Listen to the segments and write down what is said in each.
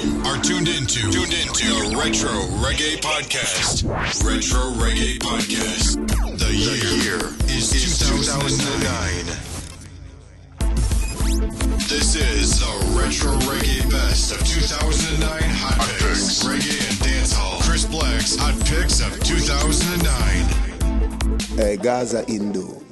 are tuned into tuned into the Retro Reggae Podcast. Retro Reggae Podcast. The year, is 2009. This is the Retro Reggae Best of 2009 Hot, Picks. Reggae and Dancehall. Chris Black's Hot Picks of 2009. Hey, Gaza Indu.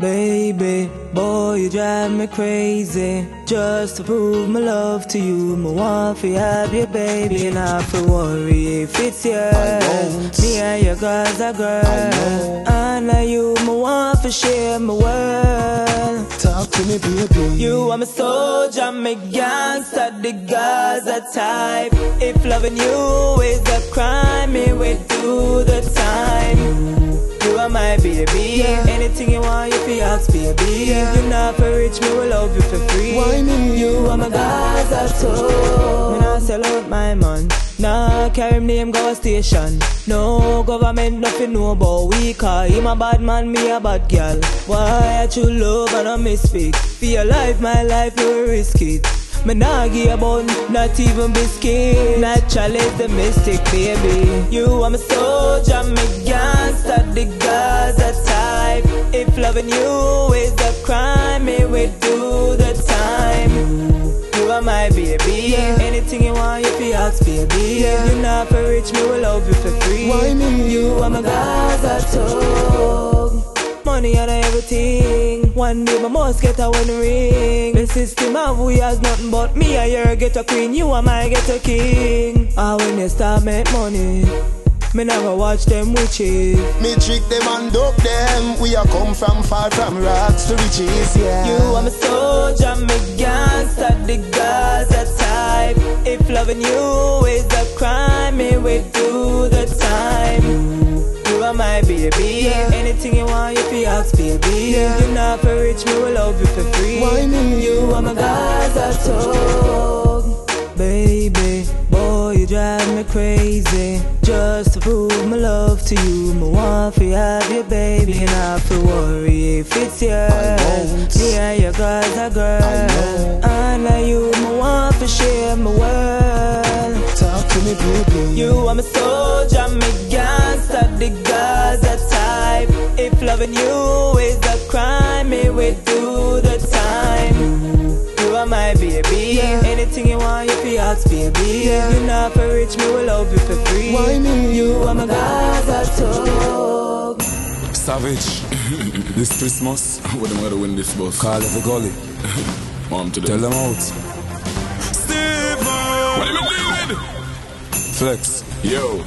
Baby, boy, you drive me crazy. Just to prove my love to you, my want to have your baby. And I feel worry if it's yours. Me and your girl's a girl. I know you, my want to share my world. Talk to me, baby. You are my soldier, my gangster, the Gaza type. If loving you is a crime, me will do the time. Are my baby. Anything you want, you feel ask, baby. You not for rich, me will love you for free. Why me? You are my Gaza soul. Me not sell out my man. Nah, carry him name go station. No government nothing know about we Cause him a bad man, me a bad girl. Why I true love and I misspeak. For your life, my life, you risk it. Me nah give a bun, not even biscuit. Naturally the mystic, baby. You are my soldier, my gangster, the Gaza type. If loving you is a crime, me will do the time. You are my baby. Anything you want, you feel ask, baby. Yeah. You not for rich, me will love you for free. Why me? You are my Gaza tug. Money and everything. One day my must get a one ring. The system of we has nothing but me and your get a queen. You and my get a king. Ah, when you start make money, me never watch them witches. Me trick them and dope them. We are come from far from rocks to riches, yeah. You are my soldier, my gangster, the Gaza type. If loving you is a crime, me will baby. Anything you want, you feel ask, baby. You're not for rich, me will love you for free. Why me? You are my Gaza tug, baby. Boy, you drive me crazy. Just to prove my love to you, my want to have your baby. And I feel worry if it's yours. Me and your girl's a girl. I know you, my want to share my world. Talk to me, baby. You are my soldier, my gangster, the Gaza. If loving you is a crime, me will do the time. You are my baby. Anything you want, you feel ask, baby. You not for rich, me will love you for free. Why me? You are my Gaza tug. Savage, this Christmas, What am I gonna win this bus? call every gully. Mom to Tell them. them out. What am I doing? Flex. Yo,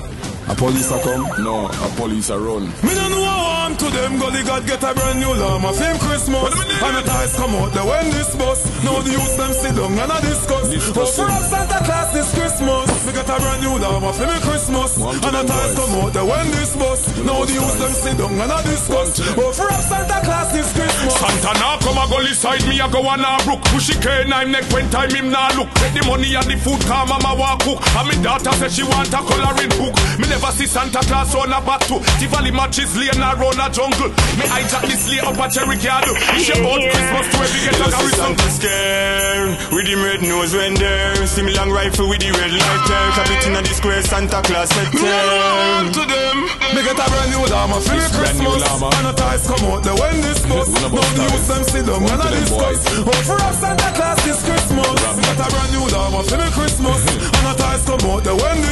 A police a come. no, a police are run. Me no know how I'm to them, Gully God get a brand new llama Fame Christmas, What do we do? and the ties come out the when this bus. Now the youth them sit down and a discuss. Discuss But for it. us Santa Claus this Christmas. Me get a brand new llama for me Christmas. One to And the them ties come out the when this bus. Now the youth them sit down and a discuss. One. But for us Santa Claus this Christmas. Santa now come a gully side me I go on a brook. Pushy cane I'm neck when time him nah look. Take the money and the food car mama walk cook. And me daughter say she want a coloring book. Me never see Santa Claus on a batu. Tivoli matches lane around a jungle. Me hijack this lay up a cherry garden It's your old Christmas to every get a garrison. Santa scare with him red nose when there See me long rifle with the red lighter Cap it in a the square Santa Claus set Run to them? Me get a brand new llama for me Christmas. llama. And the ties come out the when this bus Una Now bus the ties. them sit down One and to a them discuss. boys. Oh for us Santa Claus this Christmas. Me get a brand new llama for me Christmas. And the ties come out the when this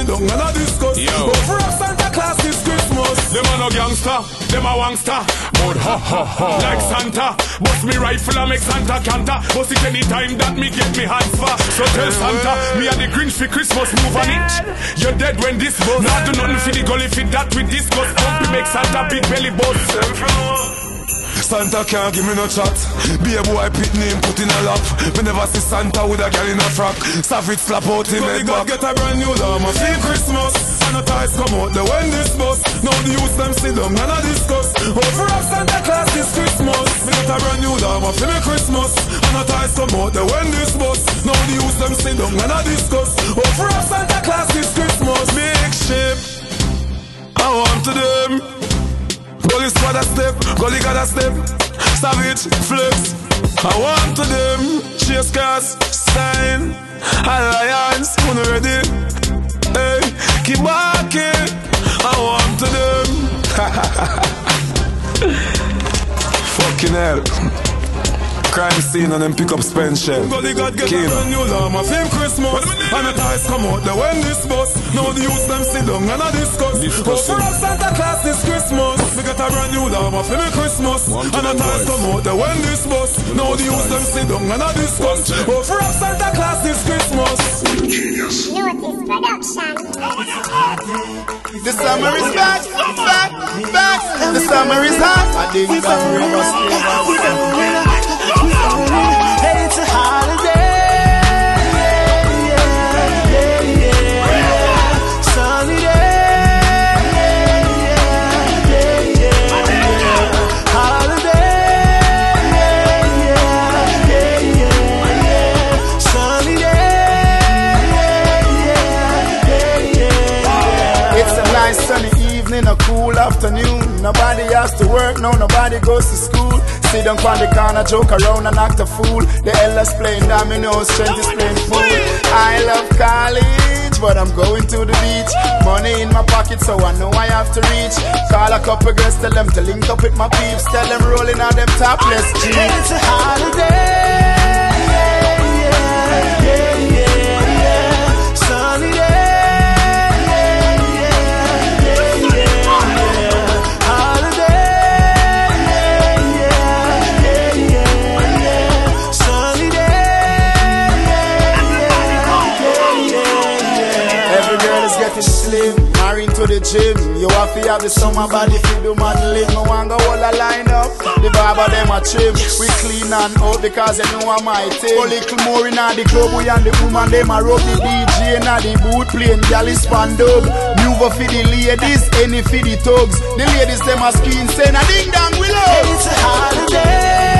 sit down and a discuss. Yo. Oh for us Santa Claus this Christmas. Them a no gangster, them a wangster. But ha ha ha. Like Santa. Bust me rifle and make Santa canter. Bust it anytime that me get me hands for. So tell Santa Me and the Grinch for Christmas move on it. You're dead when this buzz. Nah do nothing for the gully fit that we discuss. Bumpy make Santa big belly buzz Santa can't give me no chat. Be a boy pit name put in a lap. Me never see Santa with a girl in a frock. Savage slap out him head back. get a brand new llama for Christmas. And the ties come out the when this bus. Now the youth them sit down and a discuss. For us Santa Claus this Christmas. Me get a brand new llama for me Christmas. And the ties come out the when this bus. Now the youth them sit down and a discuss. For us Santa Claus this Christmas. Big ship. I want to them. Gully squad a step, gully got a step. Savage, flex. I want to them. Chase cars, Palestine, Alliance, when ready. Hey, keep walking, I want to them. Fucking hell. Crime scene and then pick up Spencer. Gully God get Keen. a brand new llama film Christmas. And the ties come out the when this bus. Now the youth them sit down and a discuss. discuss. Oh, for us Santa Claus this Christmas. We get a brand new llama film Christmas. and the ties come out the when this bus. Now the youth them sit down and a discuss. Oh, for us Santa Claus this Christmas. Genius. Notice production. The summer is back, back, back. The summer is hot. I dig that Hey, it's a holiday. Sunny evening, a cool afternoon. Nobody has to work, no, nobody goes to school. Sit down on the corner, joke around and act a fool. The elders playing dominoes, strength is playing fool. I love college, but I'm going to the beach. Money in my pocket, so I know I have to reach. Call a couple girls, tell them to link up with my peeps. Tell them rolling on them topless jeans. It's a holiday. Yeah, yeah, yeah, the gym. You have to have the summer body for the modeling. No one go all a line up. The barber them a trim. We clean and out because they know I'm my team. A little more in the club. We and the woman them a rub the DJ in the boot playing galley span dub. Move for the ladies, any for the thugs. The ladies them a skin saying a ding dong we love. Hey, it's a holiday.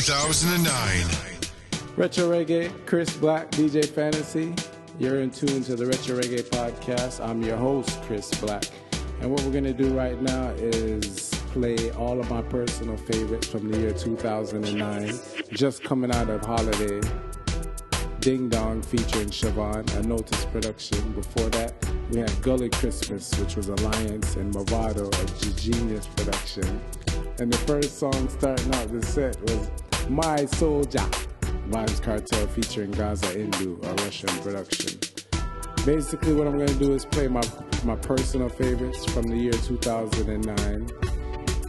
2009. Retro Reggae, Chris Black, DJ Fantasy. You're in tune to the Retro Reggae podcast. I'm your host, Chris Black. And what we're going to do right now is play all of my personal favorites from the year 2009, just coming out of holiday. Ding Dong featuring Siobhan, a Notice production. Before that, we had Gully Christmas, which was Alliance, and Mavado, a Genius production. And the first song starting out the set was My Soldier, Vybz Kartel featuring Gaza Indu, a Russian production. Basically, what I'm going to do is play my, my personal favorites from the year 2009.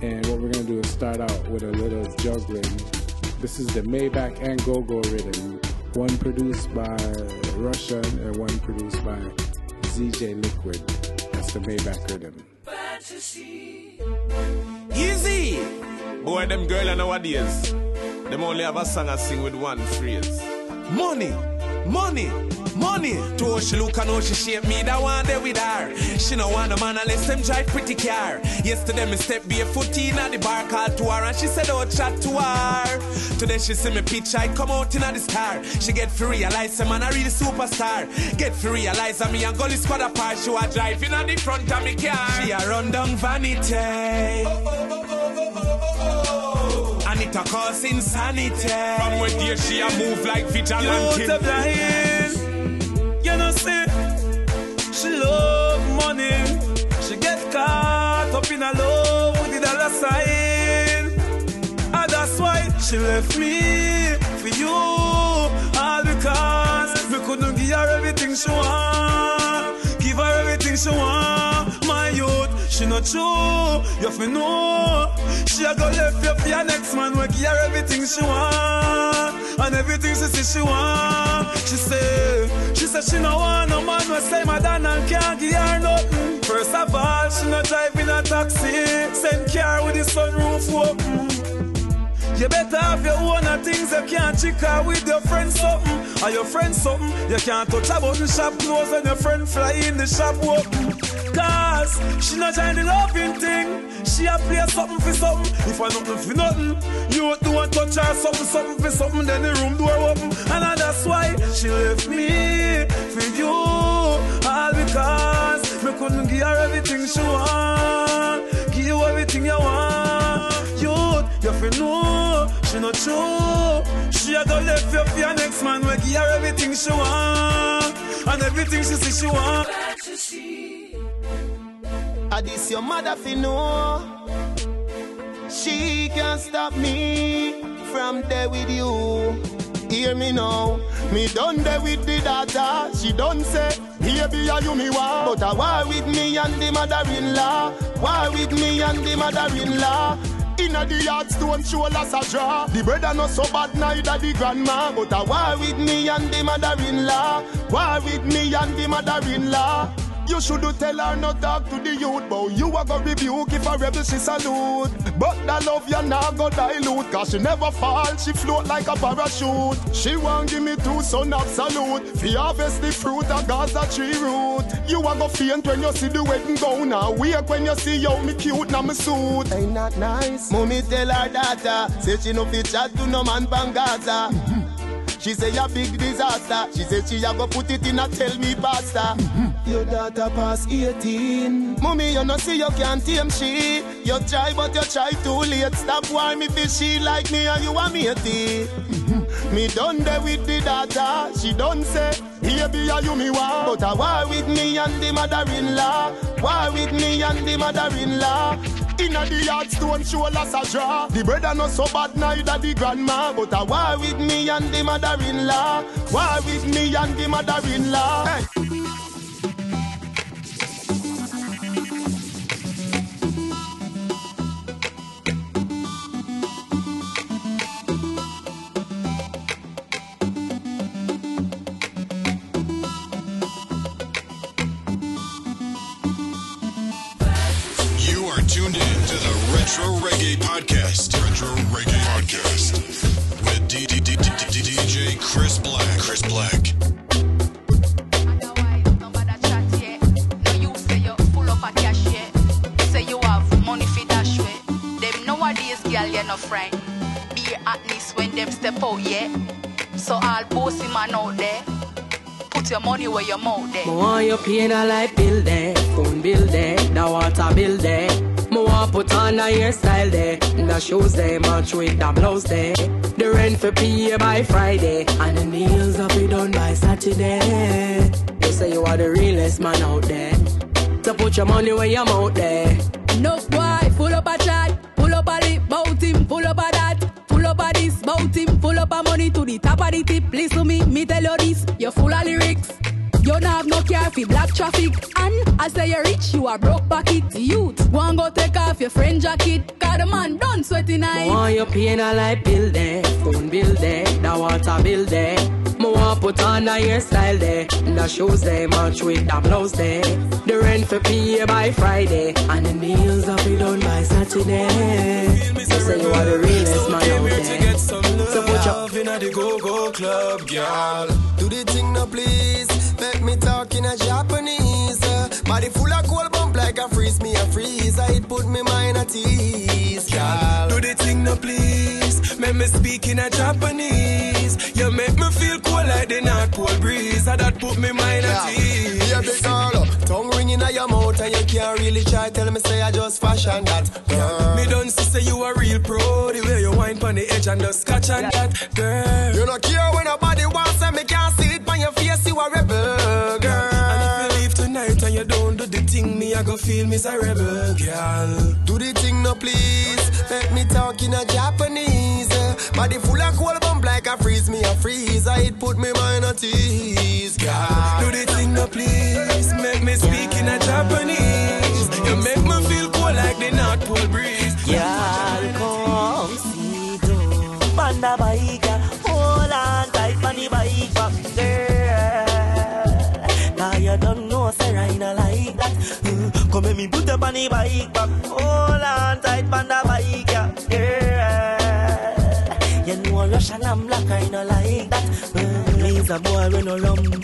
And what we're going to do is start out with a little juggling. This is the Maybach and Go Go rhythm, one produced by Russian and one produced by ZJ Liquid. That's the Maybach rhythm. Fantasy. Easy! Boy, them girl and nowadays, them only have a song I sing with one phrase. Money, money, money. To how she look and how she shape me, that one there with her. She no want a man unless them drive pretty car. Yesterday me step barefoot in at the bar called to her and she said oh chat to her. Today she see me pitch, I come out in at the star. She get to realize man a real superstar. Get to realize that me and Gully squad apart. She was driving on the front of me car. She a run down vanity. And it a cause insanity. From where dear she a move like vigilante. She love money. She get caught up in a love with the dollar sign. And that's why she left me for you. All because we couldn't give her everything she want. Give her everything she want. She not true. You to know. She a go left you for your next man. We give everything she want. And everything she say she want. She say, she say she no want no man. We say madam and can't give her nothing. First of all, she not driving a taxi. Send car with the sunroof open. You better have your own things you can't chick her with your friends something. Or your friends something. You can't touch a button shop close and your friend fly in the shop open. Cause she not join the loving thing. She a play something for something. If I nothing for nothing, you don't want touch her something, something for something, then the room door open. And that's why she left me for you. All because me couldn't give her everything she want. Give you everything you want. Youth, you feel know she not true. She a go left you for your next man. We give her everything she want, and everything she see she want. Ah, this your mother fi know. She can't stop me from there with you. Hear me now, me done there with the daughter. She done say, baby, are you me want? But I war with me and the mother-in-law. War with me and the mother-in-law. Inna the yard stone shoulders a draw. The brother not so bad neither the grandma. But I war with me and the mother-in-law. War with me and the mother-in-law. You should tell her not talk to the youth, but you a go rebuke if a rebel she salute. But the love you now go dilute, cause she never fall, she float like a parachute. She won't give me two son absolute. Fi harvest the fruit of Gaza tree root. You a go faint when you see the wedding gown now. Wake when you see yo me cute na me suit. Ain't that nice? Mommy tell her daughter, say she no fit chat to no man from Gaza. She say a big disaster. She say she a go put it in a tell me pasta. Mm-hmm. Your daughter pass 18. Mommy, you no see you can't tame she. You try but you try too late. Stop why me fish she like me and you want me a matey. Mm-hmm. Me done there with the daughter. She done say, baby, are you me want? But I war with me and the mother-in-law. War with me and the mother-in-law. Inna the yard stone shoulders a draw. The brother not so bad neither the grandma. But I war with me and the mother-in-law. War with me and the mother-in-law. Hey. Me want you pay a light bill there, phone bill there, the water bill there. Me want put on a hairstyle there, the shoes there, match with the blouse there. The rent for pay by Friday, and the nails up be done by Saturday. You say you are the realest man out there, so put your money where your mouth there. No boy, full up a chat, pull up a lip, bout him, full up a that, full up a this, bout him, full up a money to the top of the tip. Listen to me, me tell you this, you full of lyrics. You don't have no care for black traffic, and I say you're rich, you are broke pocket. Youth, go and go take off your friend jacket, cause the man done sweating Me night. want you pay a light bill there, phone build there, the water build there. Me want put on a hairstyle there, the shoes there, match with the blouse there. The rent for pay by Friday, and the nails up be done by Saturday. You say you are the realest man out there. So put your Love inna the go-go club, girl. Do the thing now, please. Me talk in a Japanese. Body full of cold bump like a freeze me a freeze. It put me mind at ease. Girl, do the thing no please. Make me speak in a Japanese. You make me feel cool like the North Pole breeze. That put me mind at ease. Yeah, big girl. Tongue ringing out your mouth and you can't really try. Tell me say I just fashion that. Girl. Me don't see say you a real pro. The way you wine pon the edge and just scotch on that, girl. You don't care when nobody wants and me can't see it on your face. You a rebel, girl. And if you leave tonight and you don't do the thing, me I go feel miserable, girl. Do the thing no please. Let me talk in a Japanese. Body full of cold bump like a freeze me a freeze. It put me mind at ease, girl. Do the thing no please. Make me speak in a Japanese. You make me feel cool like the North Pole breeze. Girl, come see do. Panda bike, hold on tight on the bike back, girl. Now you don't know, say I not like that. Mm, Come let me put up on the bike back, hold on tight on the bike, yeah, girl. You know Russian and black, I not like that. Mm, Me's a boy when no lump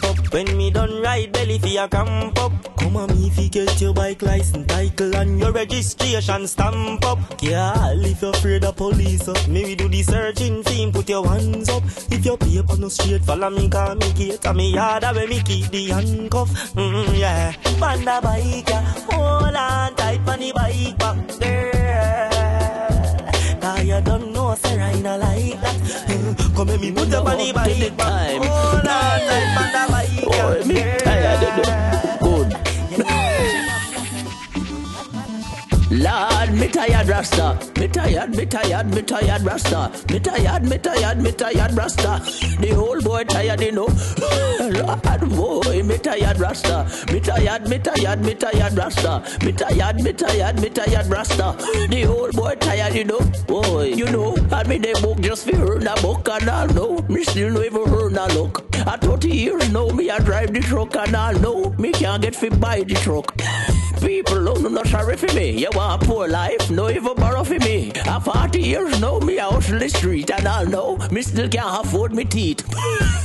up. When me done ride belly for your camp up. Come on me if you get your bike license title and your registration stamp up. Girl, if you're afraid of police up, maybe do the searching thing, put your hands up. If your paper no straight, follow me, call me gate, and me yard where me keep the handcuff. Mm, yeah, panda bike, yeah. hold on tight on the bike back, girl. Now you don't know, say I not like that. Come let me put up on the bike back, hold on tight on the bike, Boy, me tired rasta. Me tired, me tired, me tired rasta. Me tired, me tired, me tired rasta. The whole boy tired, you know. Lord, boy, me tired rasta. Me tired, me tired, me tired rasta. Me tired, me tired, me tired rasta. The whole boy tired, you know. Boy, you know. I mean the book just for earn a book and I know. Me still no even earn a look. At 30 years now, me I drive the truck and I know. Me can't get fit by the truck. People don't know sorry for me. You want a poor life, no even borrow for me. At 40 years now, me out in the street and I know me still can't afford me teeth.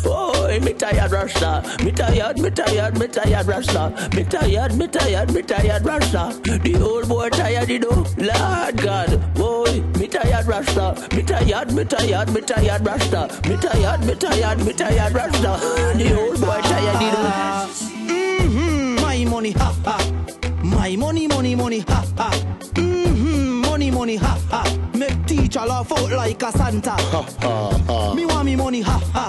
Oh, me tired rasta. Me tired, me tired, me tired rasta. Me tired, me tired, me tired rasta. The old boy tired, you know. Lord God, boy, me tired rasta. Me tired, me tired, me tired rasta. Me tired, me tired, me tired rasta. The old boy tired, you know. Mm-hmm, my money, ha ha. My money, money, money, ha ha. Mm-hmm, money, money, ha ha. Make teacher laugh out like a Santa. Ha ha ha. Me want me money, ha ha.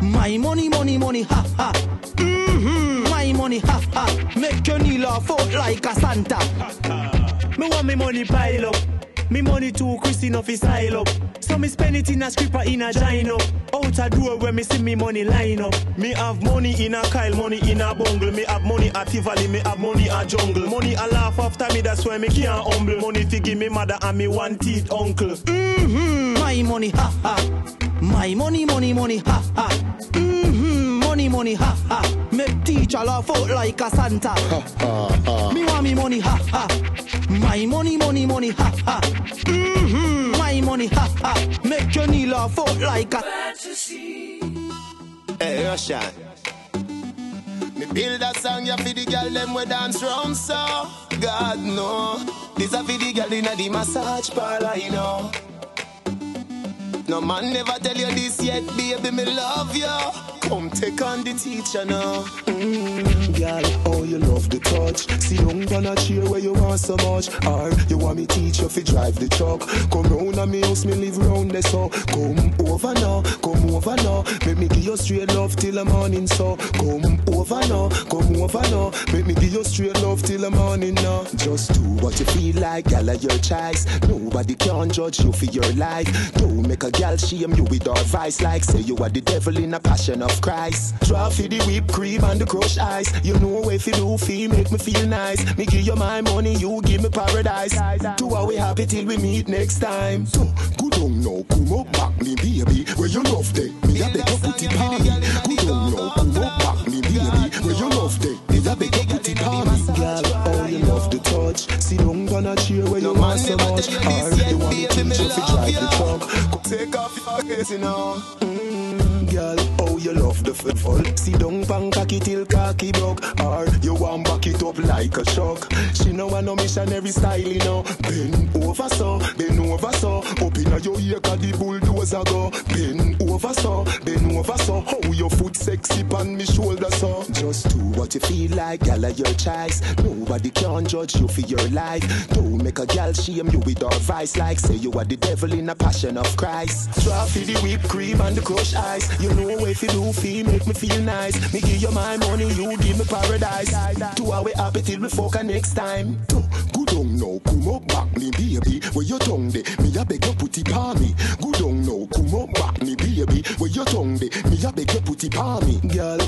My money, money, money, ha ha. Mm-hmm, my money, ha ha. Make your knee laugh out like a Santa. Ha, ha. Me want me money pile up. Me money too Christy enough is style up. So me spend it in a scripper in a gine up. Out a door where me see me money line up. Me have money in a Kyle, money in a bungle. Me have money at Tivoli, me have money at jungle. Money a laugh after me, that's why me can't humble. Money fi give me mother and me one teeth uncle. Mm-hmm, my money, ha ha. My money, money, money, ha ha. Mm-hmm, money, money, ha ha. Make teacher laugh out like a Santa. Ha ha ha. Me want me money, ha ha. My money, money, money, ha ha. Mm-hmm, my money, ha ha. Make your knee laugh out like a. Hey, Russian. Me build a song ya for the girl them we dance round so God no This a for the girl inna the massage parlor you know No man never tell you this yet baby me love you Come take on the teacher now Mm, girl, oh you love the touch. See down gonna cheer where you want so much. Or you want me teach you fi drive the truck. Come round a me house, me live round there so. Come over now, come over now. Make me give you straight love till the morning so. Come over now, come over now. Make me give you straight love till the morning now. Just do what you feel like, of your choice. Nobody can judge you for your life. Don't make a girl shame you with our vice like say you are the devil in a passion of Christ. Draw for the whipped cream and the crushed ice. You know if you do feel make me feel nice. Me give you my money, you give me paradise. Do how we happy till we meet next time. So good on now, come up back me baby. Where you love day, me a beg you put it on me. Good on now, the touch. See down on a chair where you want so much. I you want me teach you fi drive the truck. Take off your face you know Mm, girl, oh you love the football. Sit down, pan cocky till cocky broke. Or you want back it up like a shock. She know I no missionary style, you know. Bend over so, bend over so. Up in your ear, cause the bulldozer go. Bend over so, bend over so. How your foot sexy on me shoulder so. Just do what you feel like, gal your choice. Nobody can judge you for your life. Don't make a gal shame you with advice like say you are the devil in a passion of Christ. Try for the whipped cream and the crushed ice. You know if you do feel make me feel nice. Me give you my money, you give me paradise. Two hour happy till we fuck next time. Good on now, come up back me baby. Where your tongue de? Me a beg you put it on me. Good on now, come up back me baby. Where your tongue de? Me a beg you put it me. Girl,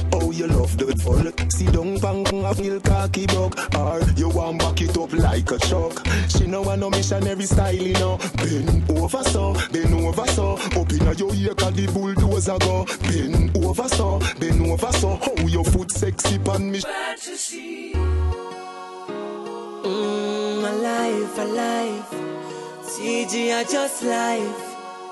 oh love the full. See down bang a feel cocky buck. Or you want back it up like a truck. She know I no missionary style, you know. Bend over so, bend over so. Up in your ear, cause the bulldozer go. Bend over so, bend over so. How your foot sexy on me. Mm, my life, a life. CG, I just life.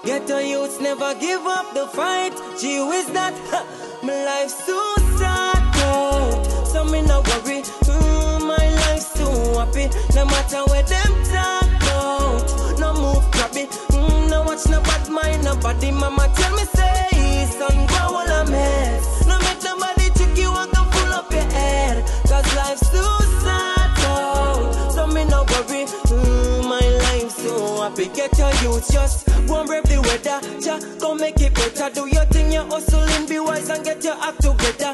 Ghetto youths never give up the fight. Gee whiz that, ha, my life so. Oh, so me no worry. Mm, my life's too happy. No matter where them talk about. No move grabby. Mm, no watch no bad mind nobody. Mama tell me say, son, go all mess. No make nobody trick you and come full up your head. Cause life's too sad. Oh, so me no worry. Mm, my life's so happy. Get your youth just and brave the weather. Ja, go make it better. Do your thing, you hustling, be wise and get your act together.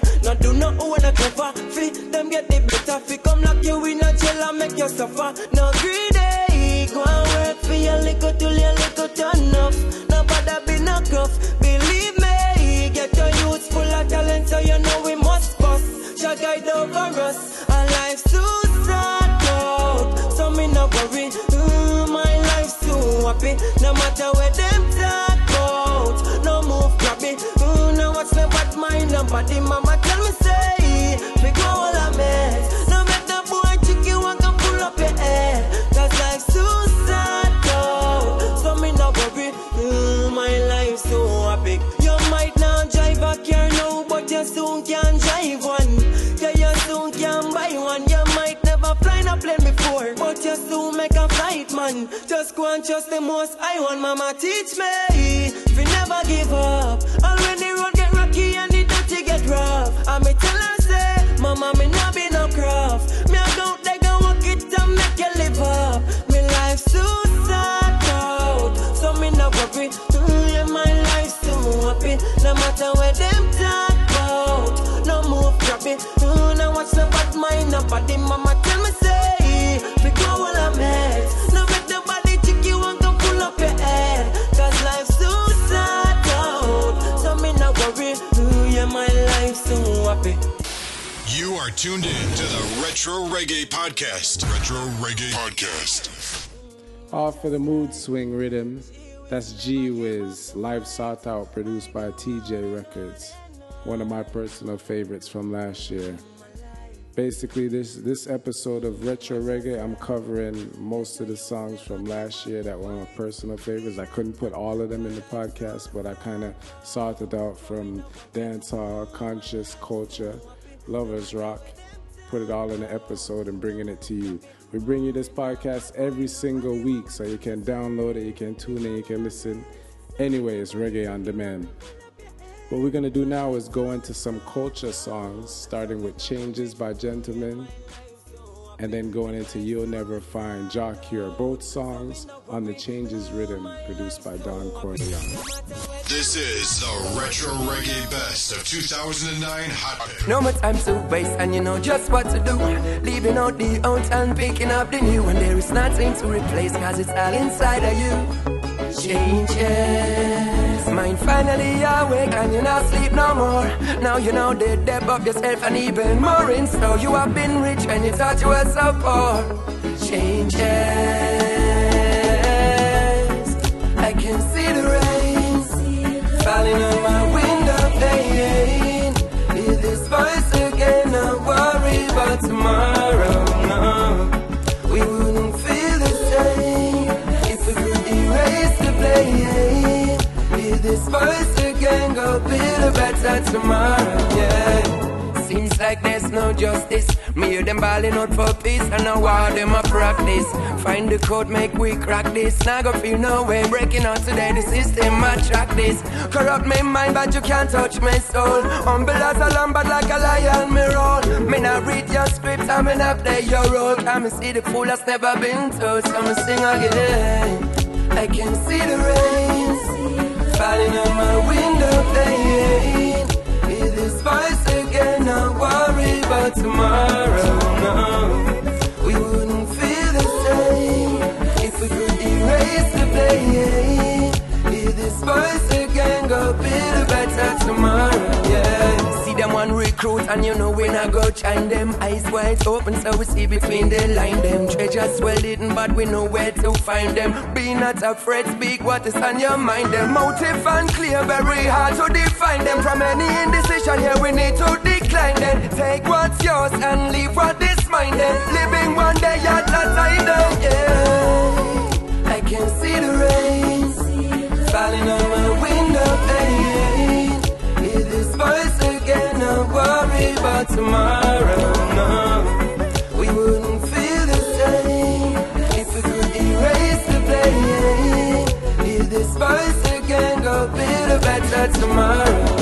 Not do not own a cover. Fee them get the better. Fee come lock you in a jail and make you suffer. No Just the most I want, mama teach me. You never give up, and when the road get rocky and the dirty get rough, I me tell her say, mama me not be no craft. Me I go they go walk it and make you live up. Me life's too sad out, so me no worry. Mm, yeah, my life's too happy. No matter where them talk about, no move grabby. Mm, no watch no bad mind, nobody. Mama tell me are tuned in to the Retro Reggae Podcast. Retro Reggae Podcast. Off for the mood swing rhythm. That's G Wiz, live sought out, produced by TJ Records. One of my personal favorites from last year. Basically, this this episode of Retro Reggae, I'm covering most of the songs from last year that were my personal favorites. I couldn't put all of them in the podcast, but I kind of sorted out from dancehall, conscious culture, lovers rock, put it all in an episode and bringing it to you. We bring you this podcast every single week, so you can download it, you can tune in, you can listen. Anyway, it's reggae on demand. What we're gonna do now is go into some culture songs, starting with Changes by Gentleman, and then going into You'll Never Find Jah Cure, both songs on the Changes rhythm, produced by Don Corleon. This is the Retro Reggae Best of 2009 Hot Pick. No more time to waste, and you know just what to do. Leaving out the old and picking up the new, and there is nothing to replace, cause it's all inside of you. Changes. Mind finally awake, and you're not sleep no more. Now you know the depth of yourself, and even more in store. You have been rich, and you thought you were so poor. Changes. I can see the rain falling on my window pane. Tomorrow, yeah. Seems like there's no justice. Me hear them balling out for peace, and now war them a practice. Find the code, make we crack this. Now go feel no way breaking out today. The system attract this. Corrupt my mind, but you can't touch my soul. Humble as a lamb, but like a lion, me roll. Me not read your script, I'm in up there your role. Come and see the fool that's never been told. So me sing again. I can see the rain falling on my window pane. Not worry about tomorrow. No, we wouldn't feel the same if we could erase the pain. Hear this voice again, go build a better tomorrow. Yeah, see them one recruit, and you know we not go chime them. Eyes wide open, so we see between the line. Them treasures well hidden, but we know where to find them. Be not afraid, speak what is on your mind. Them motive and clear, very hard to define them. From any indecision here, we need to Take what's yours and leave what is mine. Then living one day at a time. Then yeah, I can see the rain falling on my window pane. Hear this voice again, not worry about tomorrow. No, we wouldn't feel the same if we could erase the pain. Hear this voice again, go build a better tomorrow.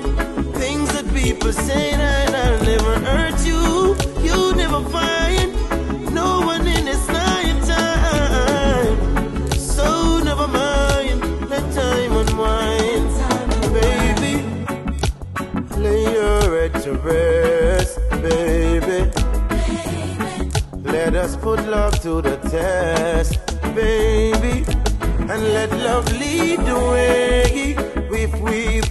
people say that I'll never hurt you. You never find no one in this lifetime, so never mind. Let time unwind, baby. Lay your head to rest, baby. Let us put love to the test, baby. And let love lead the way if we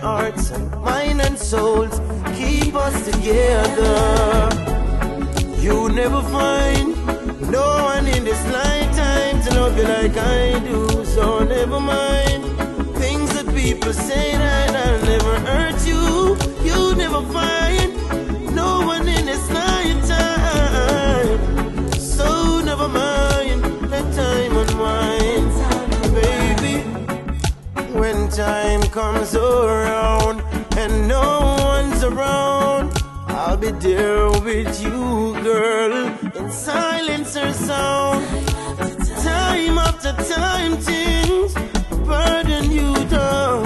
hearts and mind and souls, keep us together. You never find no one in this lifetime to love you like I do, so never mind things that people say that I'll never hurt you. You never find no one in this lifetime, so never mind. Let time unwind, time comes around and no one's around, I'll be there with you, girl, in silence or sound. Time after time, things burden you down,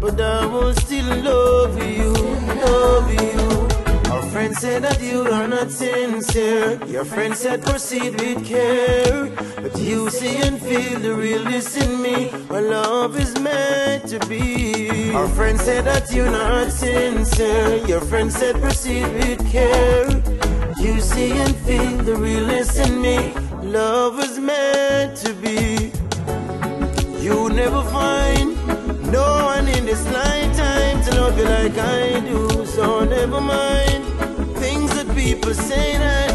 but I will still love you, love you. Our friend said that you are not sincere. Your friend said proceed with care. You see and feel the realness in me. Our love is meant to be. Our friend said that you're not sincere. Your friend said proceed with care. You see and feel the realness in me. Love is meant to be. You never find no one in this lifetime to love you like I do. So never mind things that people say that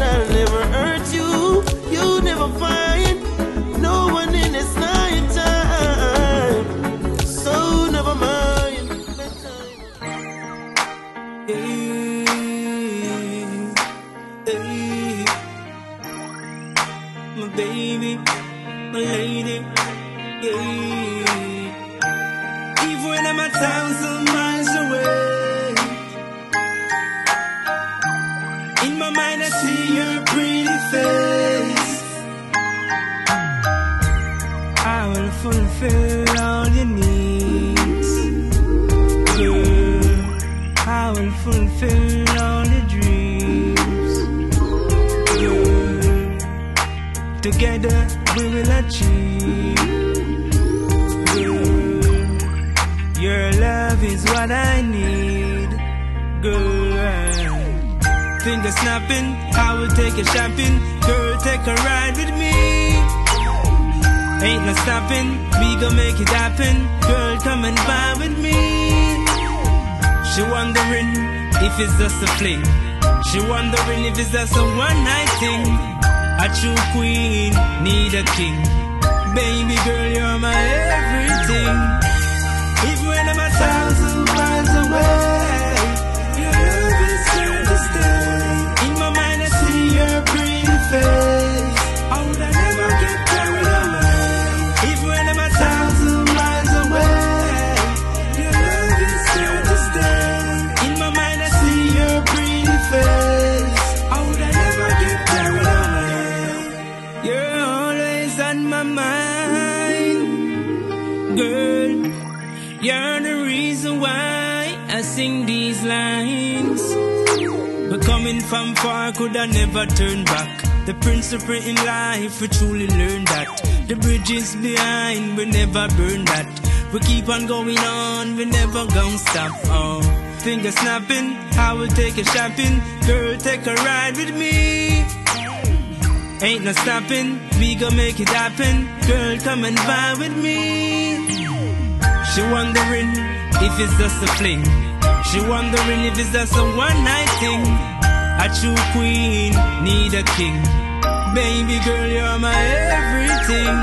snapping, I will take you shopping. Girl, take a ride with me. Ain't no stopping, we gon' make it happen. Girl, come and vibe with me. She wondering if it's just a fling. She wondering if it's just a one night thing. A true queen need a king. Baby girl, you're my everything. Even when I'm a thousand miles away, your love is to stay. Face. Would I never get carried away? Even when a away, to stay. In my mind, I see your pretty face. How would I never get carried away? You're always on my mind, girl. You're the reason why I sing these lines. But coming from far, could I never turn back? The principle in life, we truly learn that. The bridges behind, we never burn that. We keep on going on, we never gonna stop. Oh, finger snapping, I will take a shopping. Girl, take a ride with me. Ain't no stopping, we gon' make it happen. Girl, come and vibe with me. She wondering if it's just a fling. She wondering if it's just a one night thing. A true queen need a king. Baby girl, you're my everything.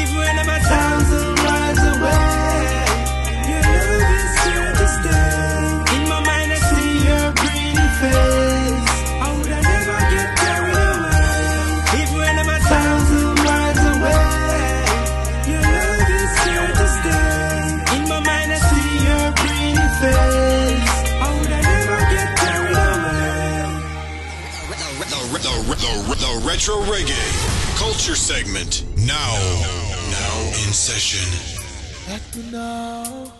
Even when I'm a thousand miles away, your love is here to stay. In my mind, I see your pretty face. The, the, Retro Reggae Culture Segment. Now. Now in session. Let me know.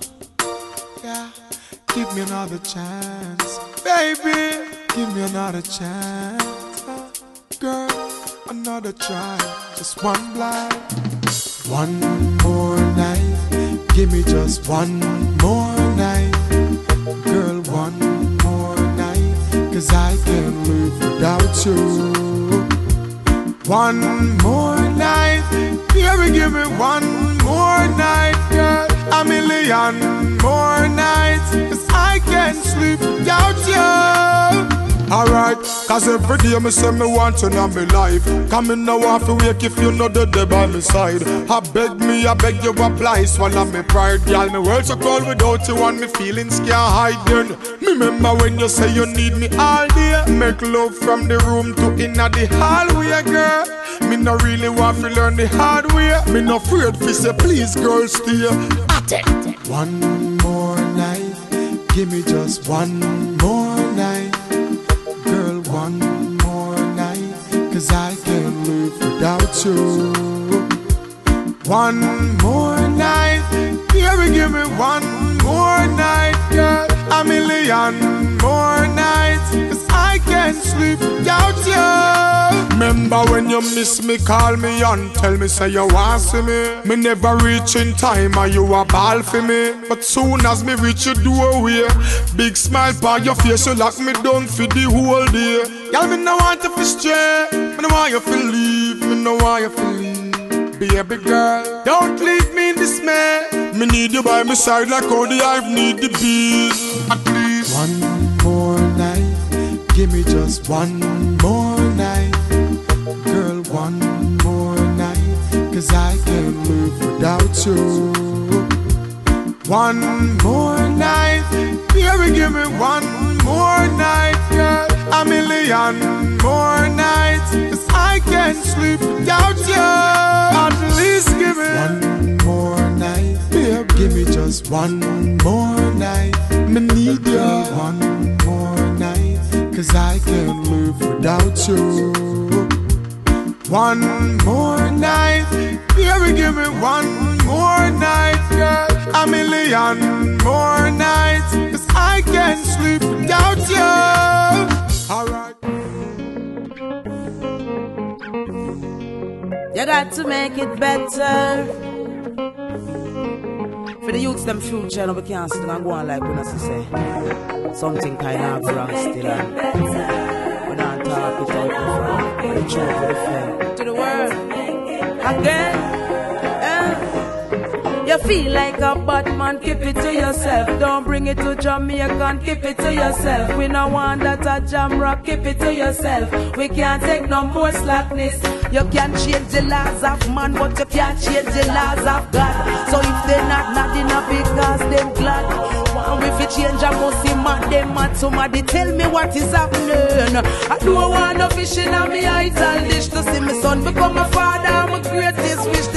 Yeah. Give me another chance. Baby, give me another chance. Girl, another try. Just one blind. One more night. Give me just one more night. Girl, one. Cause I can't live without you. One more night. Baby, give me one more night, girl. A million more nights. Cause I can't sleep without you. Alright, cause every day me say me want you in my life. Come in now off to wake if you know the day by my side. I beg me, I beg you apply, swallow me pride, girl. Me world so cold without you and me feelings can't hide. Then me remember when you say you need me all day. Make love from the room to inna the hallway, girl. Me no really want to learn the hard way. Me no afraid fi say please, girl, stay. One more night, give me just one more One more night, baby, give me one more night, girl. A million more nights, cause I can't sleep without you. Remember when you miss me, call me and tell me, say you want see me. Me never reach in time, and you a ball for me. But soon as me reach your doorway, big smile on your face, you lock me down for the whole day. Girl, me no want you to stray, me no want you to leave, no want you leave. Baby girl, don't leave me in dismay. Me need you by my side like all the hive need the bees. At least one more night, give me just one more night. Girl, one more night, cause I can't live without you. One more night, baby, give me one more night, girl. A million more nights, cause I can't sleep without you. At least give me one more night, babe. Give me just one more night. Me need you one more night, cause I can't live without you. One more night, baby, give me one more night, girl. A million more nights, cause I can't sleep without you. Alright. You got to make it better. For the youths, them future, no, we can't sit and go on like we not say. Something kind of wrong still. And we not talk it out before. We to the fair. To the world. Again. Feel like a bad man, keep it to yourself. Don't bring it to Jamaican, keep it to yourself. We no want that a jam rock, keep it to yourself. We can't take no more slackness. You can change the laws of man, but you can't change the laws of God. So if they not nothing up because them glad. Want if fi change a must see mad them mad. Somebody tell me what is happening. I don't want no fish in me idle dish to see my son become a father. I'm a greatest wish.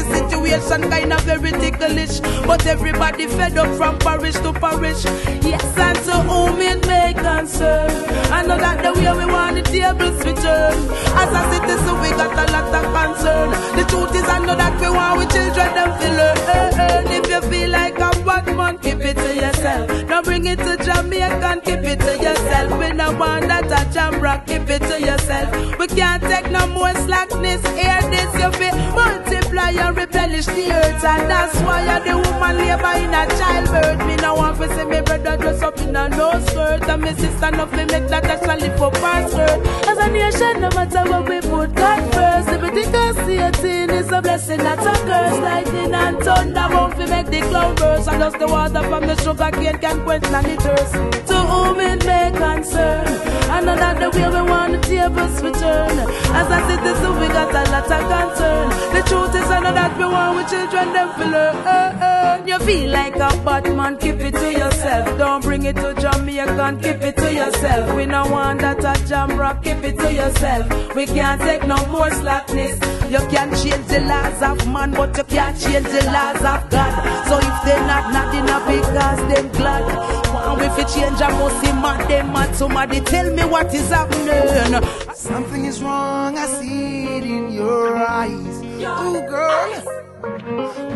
The situation kind of very ticklish, but everybody fed up from parish to parish. Yes, and to whom it may concern. I know that the way we want the tables we turn. As a citizen, we got a lot of concern. The truth is, I know that we want we children them to learn. Eh, eh, if you feel like a bad man, keep it to yourself. Don't bring it to Jamaican, keep it to yourself. We no want that a jam rock, keep it to yourself. We can't take no more slackness. Hear this, you feel multiply and replenish the earth, and that's why you're the woman labor in a childbirth. Me no want to see me brother dress up in a no skirt, and me sister no fi make that actually her skirt. As a nation, no matter what we put God first, if we think I see a thing, it's a blessing, not a curse. Lightning and thunder won't make the cloud burst, just the water from the sugar cane can quench any thirst. To whom it may concern, I know that the way we want the tables return. As a citizen, we got a lot of concern. The truth is, I know that we want with children them feel learn. You feel like a bad man, keep it to yourself. Don't bring it to Jamaican, keep it to yourself. We no want that a jam rock, keep it to yourself. We can't take no more slackness. You can change the laws of man, but you can't change the laws of God. So if they not nothing up because them glad. And if you change, I must see mad them mad. Somebody tell me what is happening. Something is wrong, I see it in your eyes. Ooh, girl.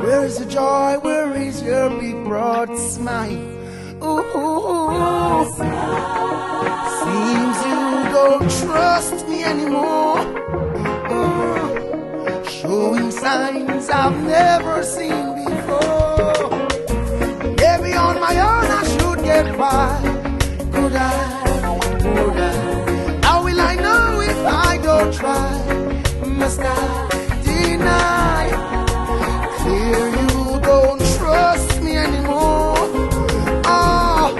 Where is the joy? Where is your big broad smile? Ooh, seems you don't trust me anymore. Ooh, showing signs I've never seen before. Maybe on my own I should get by. Could I? Try? Must I deny? Clear you don't trust me anymore. Ah,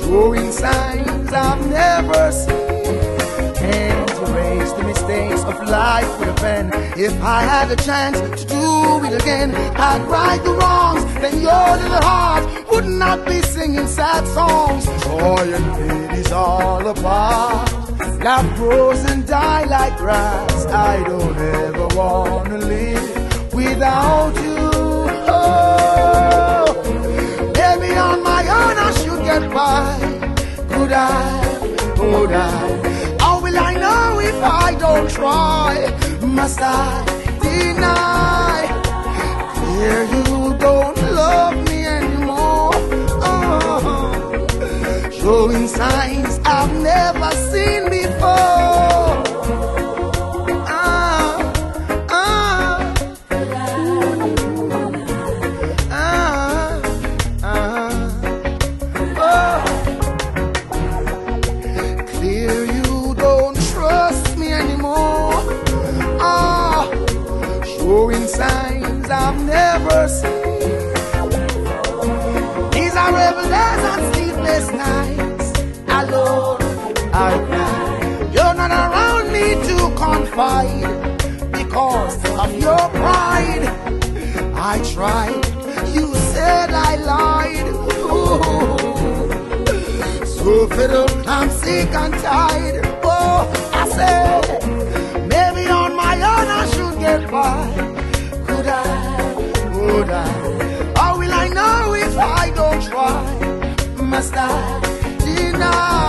showing signs I've never seen. Can't erase the mistakes of life with a pen. If I had a chance to do it again, I'd right the wrongs. Then your little heart would not be singing sad songs. Joy and pain is all apart. Love grows and die like grass. I don't ever wanna live without you. Oh, maybe on my own I should get by. Could I? Could I? How will I know if I don't try? Must I deny? Here you don't love me showing signs I've never seen before. Because of your pride. I tried. You said I lied. Ooh. So fiddle, I'm sick and tired. Oh, I said, maybe on my own I should get by. Could I? Would I? How will I know if I don't try? Must I deny?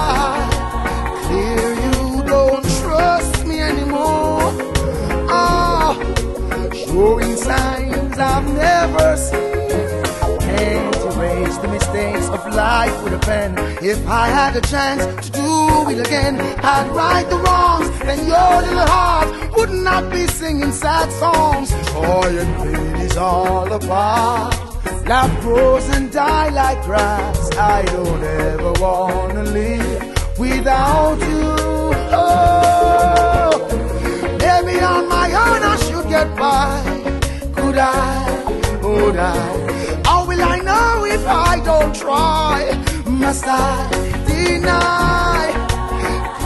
I've never seen. Can't erase the mistakes of life with a pen. If I had a chance to do it again, I'd right the wrongs. Then your little heart would not be singing sad songs. Joy and pain is all apart. Love grows and die like grass. I don't ever wanna live without you. Oh, maybe on my own I should get by would I, would I? How will I know if I don't try? Must I deny?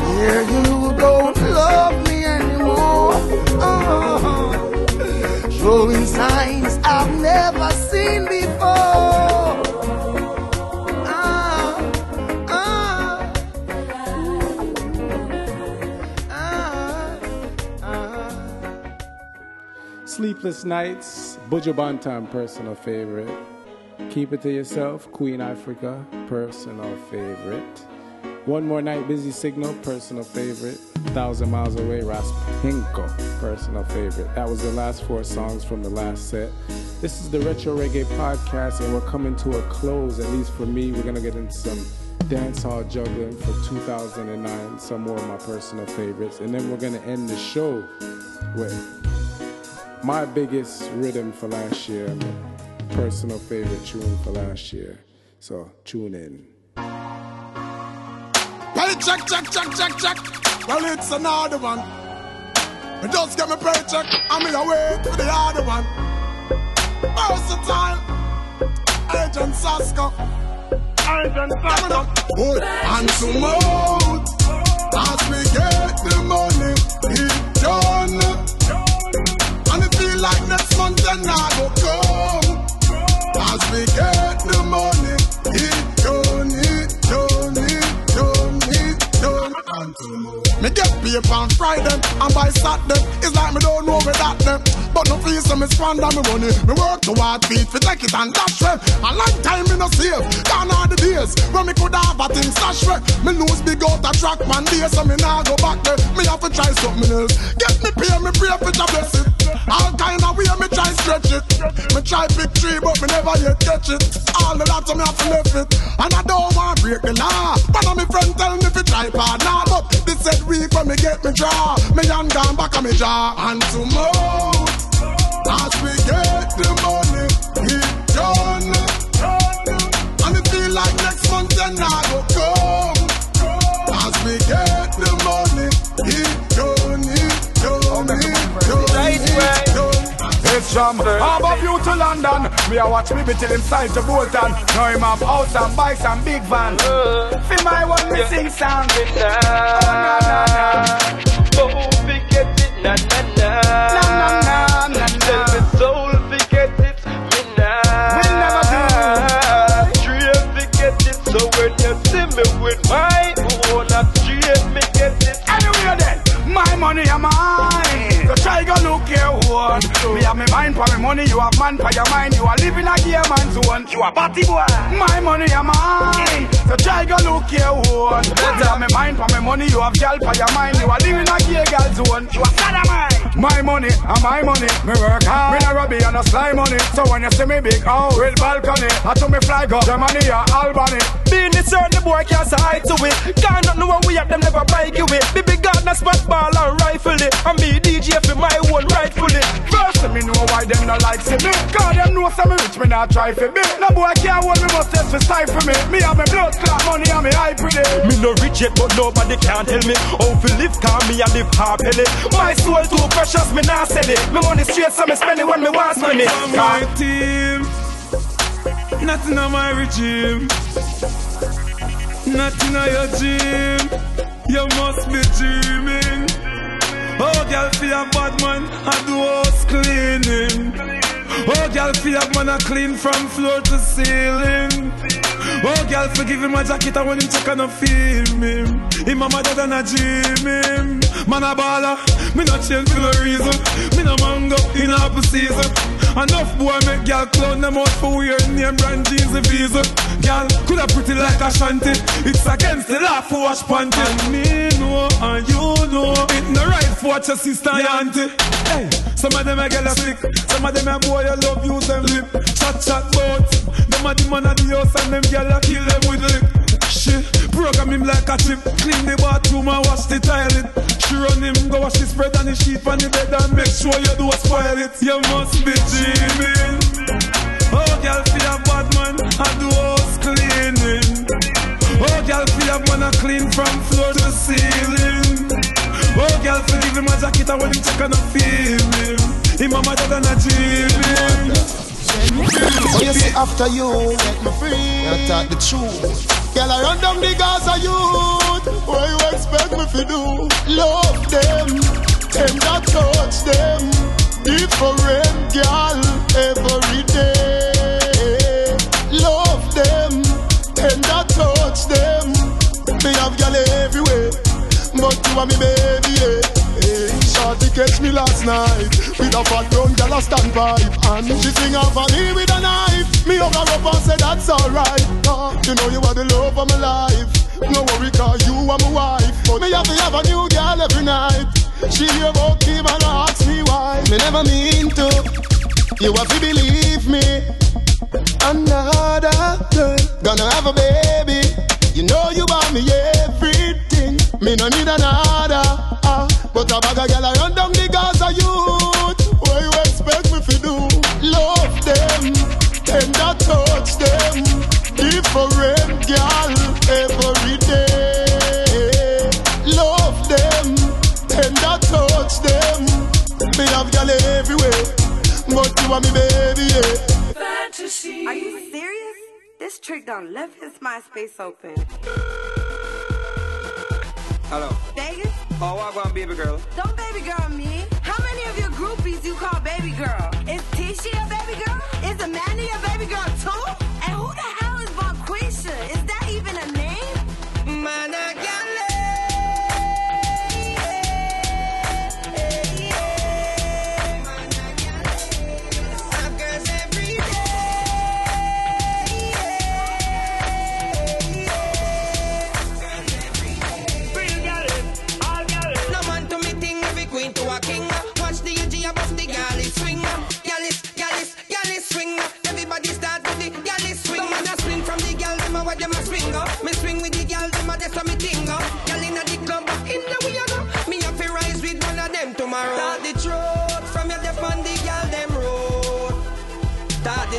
Here you don't love me anymore. Oh, showing signs I've never seen before. Sleepless Nights, Buju Banton, personal favorite. Keep It To Yourself, Queen Ifrica, personal favorite. One More Night, Busy Signal, personal favorite. Thousand Miles Away, Raspinko, personal favorite. That was the last four songs from the last set. This is the Retro Reggae Podcast, and we're coming to a close, at least for me. We're going to get into some dancehall juggling for 2009, some more of my personal favorites. And then we're going to end the show with my biggest rhythm for last year, my personal favorite tune for last year. So tune in. Well, check, check, check, check, check. Well, it's another one. I just get my paycheck. I'm in the way to the other one. Versatile. Agent Sasco. Agent Sasco. Good. And to mouth. As we get the money, it done. And it like next month then I go come. As we get the money, it done, it done, it done, it done. And. Me get paid on Friday and by Saturday. It's like me don't know that them. But no feel so me squander me money. Me work to hard feet fi take it and dash way A long time me no save Gone are the days When me could have a thing stash way Me lose big out a track man day So me nah go back there. Me have to try something else. Get me pay me pray for to bless it All kind of way me try stretch it. Me try big tree but me never yet catch it. All of that so me have to left it. And I don't want break the law. One of me friend tell me fi try hard now But this said week when me get me draw. Me hand gone back on me jaw. And to mouth As we get the money It done And it feel like next month then I go come. As we get done It's from Harbour View to London. Me a watch me be till inside to Bolton. Now him have house and bikes and big van. Feel my one me sing song. Oh na na na. Forget it, na na na. Na na na na. Tell me soul, forget it, me nah. We never do. Dream, forget it. So when you see me with my own, I dream, me get it. Anyway then, my money are mine. So try go look your one. Me have me mind for me money, you have man for your mind. You are living like a gear man zone. You a party boy. My money are mine. So try go look your one. Me have me mind for me money, you have girl for your mind. You are living like a gear girl zone. You a sodomite. My money and my money, me work hard. Me no rubby and no sly money. So when you see me big house with balcony, I to me fly go Germany or Albany. Being the certain the boy can't say hi to it. Can't not know what we have them never bike you it. Big gardener spot ball and rifle it. And be DJ for my own rightfully. First, me know why them no like see me. Cause them know some rich me not try for me. No boy can't hold me must test for style for me. Me have me blood clot money and me hype with it. Me no rich yet, but nobody can tell me how to live. Call me I live happily. My soul too precious, me not sell it. Me money straight, so me spend it when me want money. On my team, nothing on my regime, nothing on your gym. You must be dreaming. Oh, girl, feel a bad man, I do house cleaning. Oh, girl, feel a man, I clean from floor to ceiling. Oh, girl, forgive him my jacket, and when him check, I no feel me. Him mama dad and I dream him. Man a baller, me not change for no reason. Me no mango in apple season. Enough boy make girl clown them out for weird name brand jeans and visa. Girl coulda pretty like a shanty. It's against the law for wash panty. And me know and you know it no right for watch your sister and auntie. Hey, some of them a girl a sick, some of them a boy a love use them lip. Chat chat bout. Them a the man of the house and them girl a kill them with lip. Shit, program him like a chip. Clean the bathroom and wash the toilet. She run him, go wash the spread and the sheet on the bed and make sure you do spoil it. You must be dreaming. Oh, girl, feel a bad man and do house cleaning. Oh, girl, feel a man a clean from floor to ceiling. Oh, girl, feel give a jacket and when him check and a feel him. Him mama dad and a dream him. Oh, you see after you, let me free. You talk the truth. Girl, I run down the Gaza youth. What you expect me to do? Love them, tender touch them. Different girl every day. Love them, tender touch them. Me have girl everywhere, but you are me baby. Catch me last night. With a fat brown gal a standpipe And she sing off on me with a knife. Me hug her up and say that's alright. Uh, You know you are the love of my life. No worry cause you are my wife. But me have to have a new girl every night. She hear about Kim and ask me why. Me never mean to. You have to believe me. Another girl Gonna have a baby. You know you want me everything. Me no need another. Uh, But a bag of I run down the Gaza youth What you expect me to do? Love them Tender touch them Different girl every day Love them Tender touch them Me have girl everywhere But you are me baby yeah Fantasy. Are you serious? This trick done left his MySpace open. Hello. Vegas? Oh, I want baby girl. Don't baby girl me. How many of your groupies you call baby girl? Is Tisha a baby girl? Is Amanda a baby girl too? And who the hell is Bonquisha? Is that even a name? Man,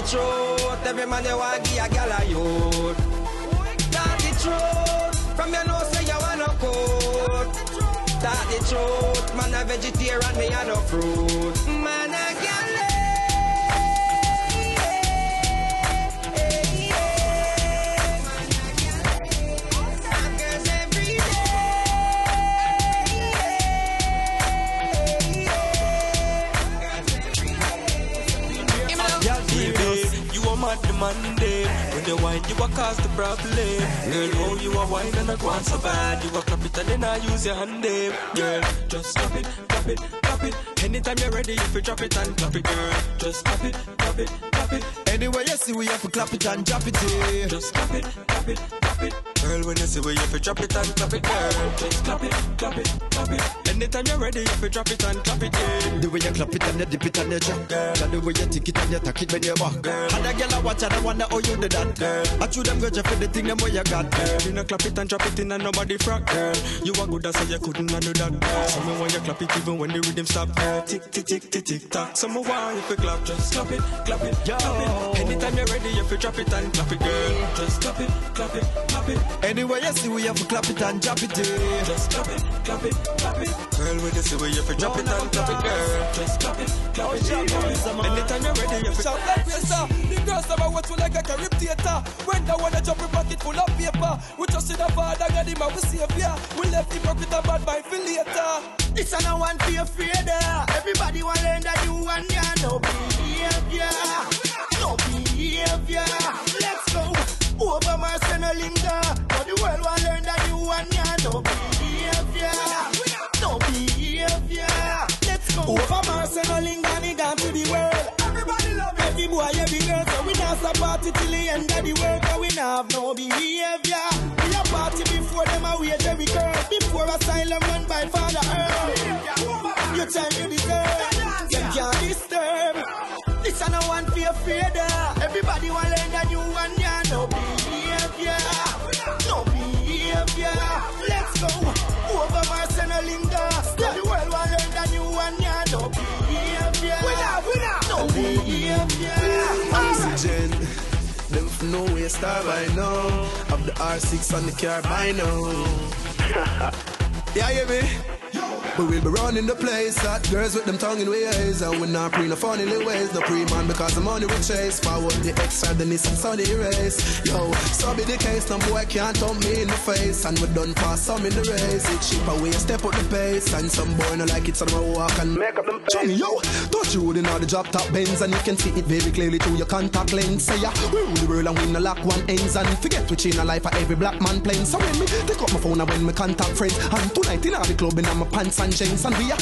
truth, every man you want give a gal a youth. Start the truth from your nose say you wanna coat. Start the truth, man a vegetarian, me a no fruit. Man a gal. Eh. When wine, you a cause the problem. Girl, how you a wine and a go so bad. You a clap it and then I use your hand, eh. Girl, just clap it, clap it, clap it. Anytime you're ready, if you drop it and clap it, girl. Just clap it, clap it, clap it. Anyway, you see we have to clap it and drop it, eh. Just clap it, clap it, clap it. Girl, when you see where you fi drop it and clap it, girl. Just clap it, clap it, clap it. Anytime you're ready, if you drop it and clap it, yeah. The way you clap it and you dip it and you drop, girl. And the way you tick it and you tack it when you walk, girl. And the girl I watch and I wonder how you do that, girl. I chew them good for the thing them where you got, girl. You know clap it and drop it in and nobody frack, girl. You are good as you couldn't do that, girl. So me want you clap it even when the rhythm stop, girl. Tick tick tick tick tick tock. So me want if you clap, just clap it, clap it, clap it. Anytime you're ready, if you drop it and clap it, girl. Just clap it, clap it, clap it. Anyway, you see we have to clap it and drop it, eh. Just clap it, clap it, clap it. Girl, when you see where you fi drop it and clap it, girl. Just clap it, clap it, clap it. Anytime you're ready, you fi Shout like racer. The girls never watch you like a carib theater. When they wanna jump in pocket full of paper. We just in the father and him and we savior. We left him broke with a bad mind for later. It's a no one feel afraid. Everybody want learn that you and ya no behavior. No behavior. Let's go. Over Marcelo Linda. Now the world want learn Over Marcelo Lingani gone to the world. Everybody love. Every boy, every girl. So we not stop party till the end of the world. Cause we not have no behavior. We a party before them a wait every girl. Before asylum run by Father Earl. Your time you deserve. Them can't disturb. This a no one afraid of. Everybody want learn that you and ya no behavior. No behavior. Let's go. Over Marcelo Linda. Now Oxygen. Them from nowhere star by now. Have the R6 on the car by now. yeah, hear me? But we'll be running the place. Hot girls with them tongue in ways. And we're not pre no funny little ways. No pre man because the money we chase. Forward the X side, the Nissan Sunny race. Yo, so be the case. No boy can't thump me in the face. And we done pass some in the race. It cheap away, step up the pace. And some boy no like it, so them walk and make up them face. Johnny, yo, touch you in all the drop top bends. And you can see it very clearly through your contact lens. Say ya, we rule the world and we no lock one ends. And forget which in a life for every black man playing. So when me take up my phone and when me contact friends. And tonight in all the club and I'm a pants and jeans. And we are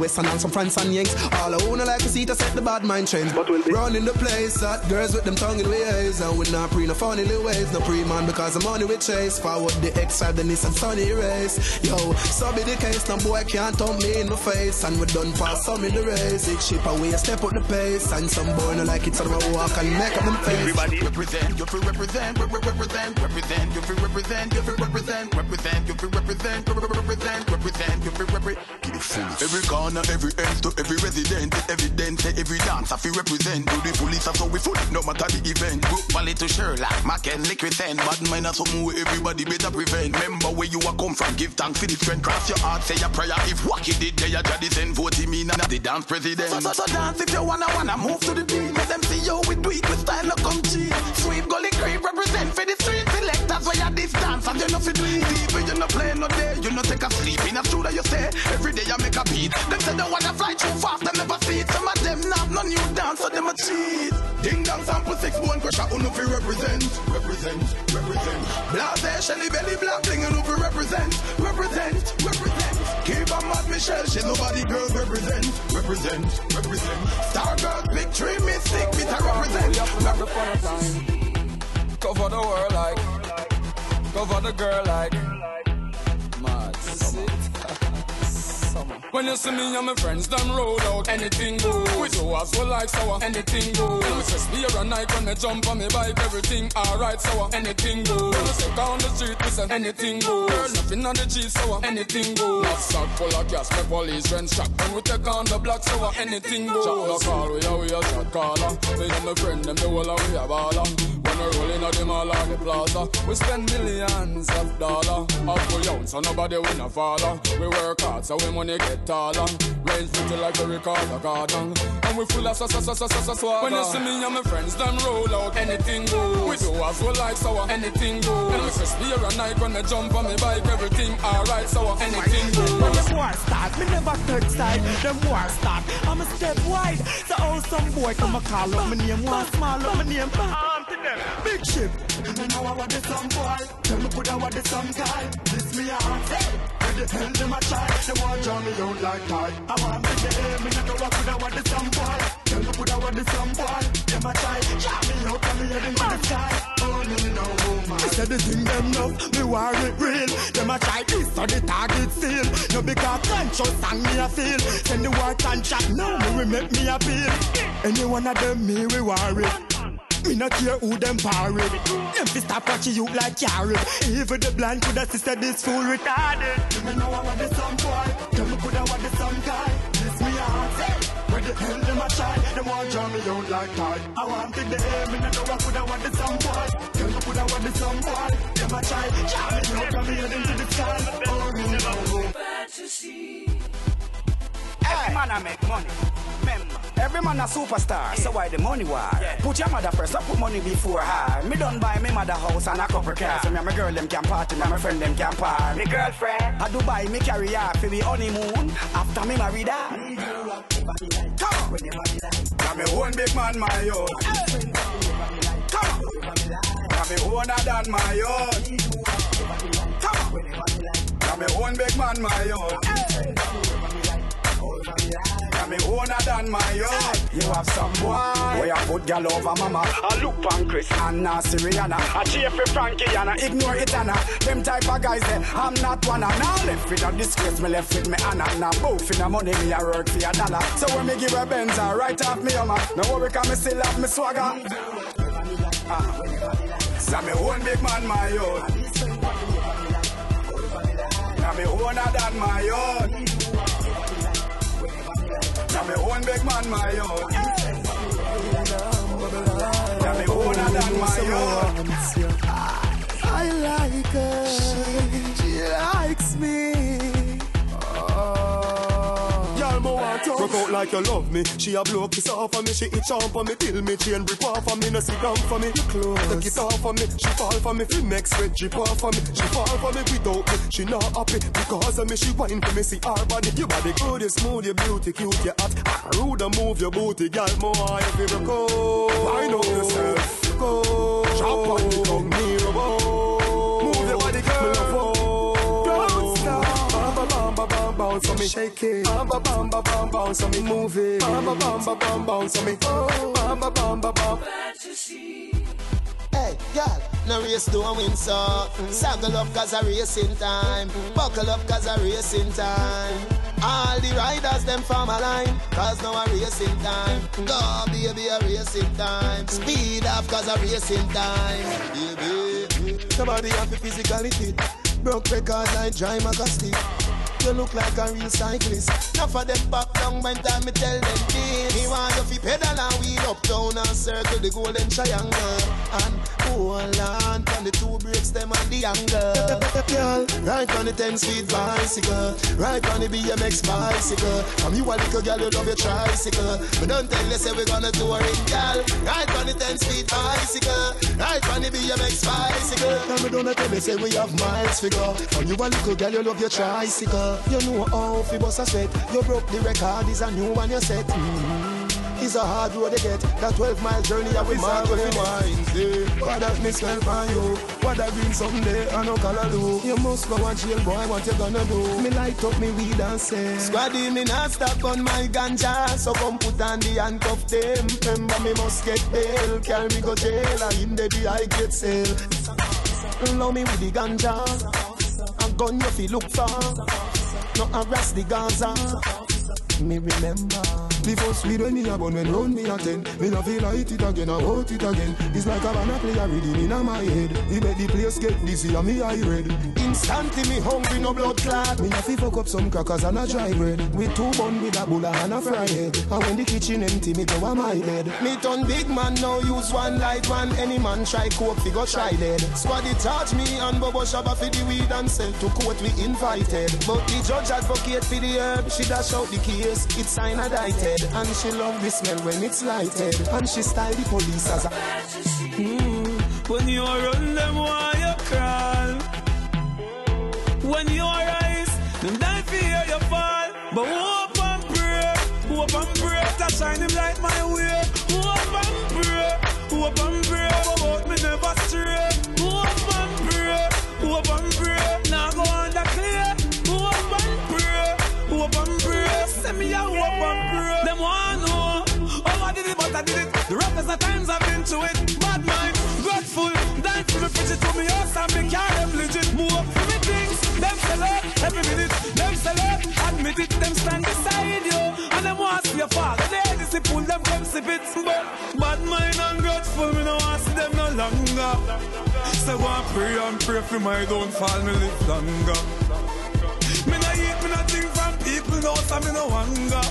US and some France and Yanks. All I wanna like to see to set the bad mind trends. But we'll be running the place. Hot girls with them tongue in ways. And we not pre no funny little ways. No pre man because the money we chase. Forward the X side, the Nissan Sunny race. Yo, so be the case. No boy can't thump me in the face. And we done pass some in the race. It cheap away, step up the pace. And some boy no like it, so a walk and make up them face. Everybody represent, you feel represent, re- re- represent, represent, you feel represent, you feel represent, represent, you feel represent, re- re- represent, represent, you feel represent. Give it fullest. Every corner, every end to every resident, evidence, every dance I feel represent. To the fullest, so we full, no matter the event. Brook Valley to Sherlock, Mac and Liquid Ten, bad mind are something where everybody better prevent. Remember where you are come from, give thanks for the friend. Cross your heart, say a prayer. If Wacky did, they are send vote me now the dance president. So, so, so dance if you wanna wanna move to the beat. Let them see you with tweet with style no come cheap. You fi do it. Deep you no play no day, you no take a sleep in a studio you stay. Every day I make a beat. Them say they wanna fly too fast, they never see it. Some of them not no new dance, so them a cheat. Ding dong sample six bone crusher, who no fi represent, represent, represent. Blase Shelly belly black bling, who fi represent, represent, represent. Keep a mad Michelle, she nobody girl represent, represent, represent. Star girl, big tree, mystic, me to represent. Cover the world like, cover the girl like. Mad When you see me and my friends, them roll out, anything go. We do as well like sour, uh, anything go. When we just be a night when me jump on me bike, everything alright, sour, uh, anything go. When we step down the street, we say anything go. Girl, nothing on the cheese, sour, uh, anything go. Not sack full of gas, my police friends shot. When we take on the block, sour, anything go. Shot call, we are, we are shot caller. Me and my friend, them the whole of we a baller. When we rolling at the mall or the plaza, we spend millions of dollars. Up we ounce, so nobody win a follow. We work hard, so we money get taller. Range pretty like a recorder garden. And we full of so so so so so so swagger. When you see me and my friends, them roll out, anything go. We do as well like sour, anything go. And we just be a night when I jump on my bike, everything alright, sour, anything go. When the war start, me never third side. Them war start, I'm a step wide. So all some boy come a call up my name, one small up my name. Arm to them, big ship. Me know I want the some boy. Tell me put I want the some guy. This me out. Where the them a try? They want draw me out like tie. I want to get aim. Me know I I want the some boy. Tell me I want the some boy. Them a try. Draw me out and me heading to the sky. Oh know. Me say the thing them enough. Me it real. Them a try this so the target still. No because conscious sang me a feel. Send the war contract now. Me we make me appeal. Any one of them me we it. Me not care who them parade Them fi stop watching you like carrot Even the blind coulda sister this fool retarded. Me know I want the some boy Them coulda want the some guy This me heart eh. Where the hell them a try Them want draw me out like tide. I want the air Me know I coulda want the some boy Them coulda want the some boy Them a try Draw me out Draw me head into the sky. Oh me know Fantasy. Every man I make money. Remember, every man a superstar. So why the money war? Put your mother first, I put money before her. Me done buy me mother house and a couple cars. So me and my girl them can party, me and my friend them can party. Me girlfriend, I Dubai me carry her for me honeymoon. After me married her. Come Now me own big man my own. Come now me owner than my own. Come now me own big man my own. Me owner than my own. You have some boy. Where I put gal over mama. I look pan Chris and Nancy Rihanna. I cheer for Frankie and I ignore it Anna. Them type of guys say I'm not one. And now left with a disgrace. Me left with me Anna. Now both in a money me a work for a dollar. So when me give a Benz, I write off me Hummer. No worry, cause me still have me swagger. Ah. So me own big man my own. Now me owner than my own. Own big man my own. Now me owner than my own. I like her. Broke out like you love me. She a blow kiss off of me. She itch on for me. Till me chain break off for me. No sit down for me. You close. Take it off for me. She fall for me. Feel next sweat drip off for me. She fall for me without me. She not happy because of me. She whine for me. See her body. Your body good, you smooth, you beauty, cute, you hot. Ah, rude and move your booty, girl. More if you broke out. Wind up yourself. Go. Chop on the tongue, me. Shake it. Bam, bam, bam, bam, bam, bounce on me. Move it. Bam, bam, bam, bam, bam, bounce on me. Oh, bam, bam, bam, bam, bam. Hey, girl, no race to a win, so Saddle up cause a racing time Buckle up cause a racing time All the riders, them form a line Cause now a racing time Go, baby, a racing time Speed off cause a racing time Baby Somebody have a physicality. Broke records like Dry Magasty. You look like a real cyclist. Enough of them back down when time me tell them this. Me want you fi pedal and wheel up down and circle the golden triangle. And hold on on the two brakes them and the angle. Girl, right on the 10 speed bicycle. Right on the BMX bicycle. From you a little girl, you love your tricycle. But don't tell you say we gonna tour it, girl Right on the 10 speed bicycle. Right on the BMX bicycle. Now me don't tell you say we have miles figure From you a little girl, you love your tricycle You know how fi bust a sweat. You broke the record, is a new one you set. Mm-hmm. It's a hard road to get. That 12 mile journey I will mark with the What that me smell from you? What that green someday? I know color do. You must go and chill boy. What you gonna do? Me light up me weed and say. Squaddy me not stop on my ganja. So come put on the handcuff them. Remember me must get bail. Carry me go jail. And in the I get sale. Love me with the ganja. A gun you fi look for No harass the Gaza. Me remember The first weed when me a bun when round me a ten. Me no feel light it again, I want it again. It's like a banana play a reading in my head. He make the place get dizzy and me eye red. Instantly me hungry no blood clot. Me a fi fuck up some crackers and a dry bread. With two bun with a bulla and a fry head And when the kitchen empty me go a my bed. Me turn big man now use one light one. Any man try coke fi go try lead Squaddy charge me and Bobo Shabba fi the weed and sell to court we invited. But the judge advocate fi the herb She dash out the case, it's sign indicted And she love the smell when it's lighted And she style the police as a Mm, when you run them, why you crawl? When you rise, them die for hear you fall. But hope and pray, hope and pray, that shine him light my way. Hope and pray, hope and pray, send me a hope and pray. Them want know how I did it, but I did it. The roughest of times I've been to it. Bad mind, grateful, dying for me, preach it to me house and me car, them legit. Move up for me things, them sell out every minute. Them sell out, admit it, them stand beside you. And them want to see your father, they disciple, them come sip it. But bad mind and grateful, me no want to see them no longer. So and pray and pray for my downfall, me live longer. Me no eat, me no think from people, no, so me no hunger.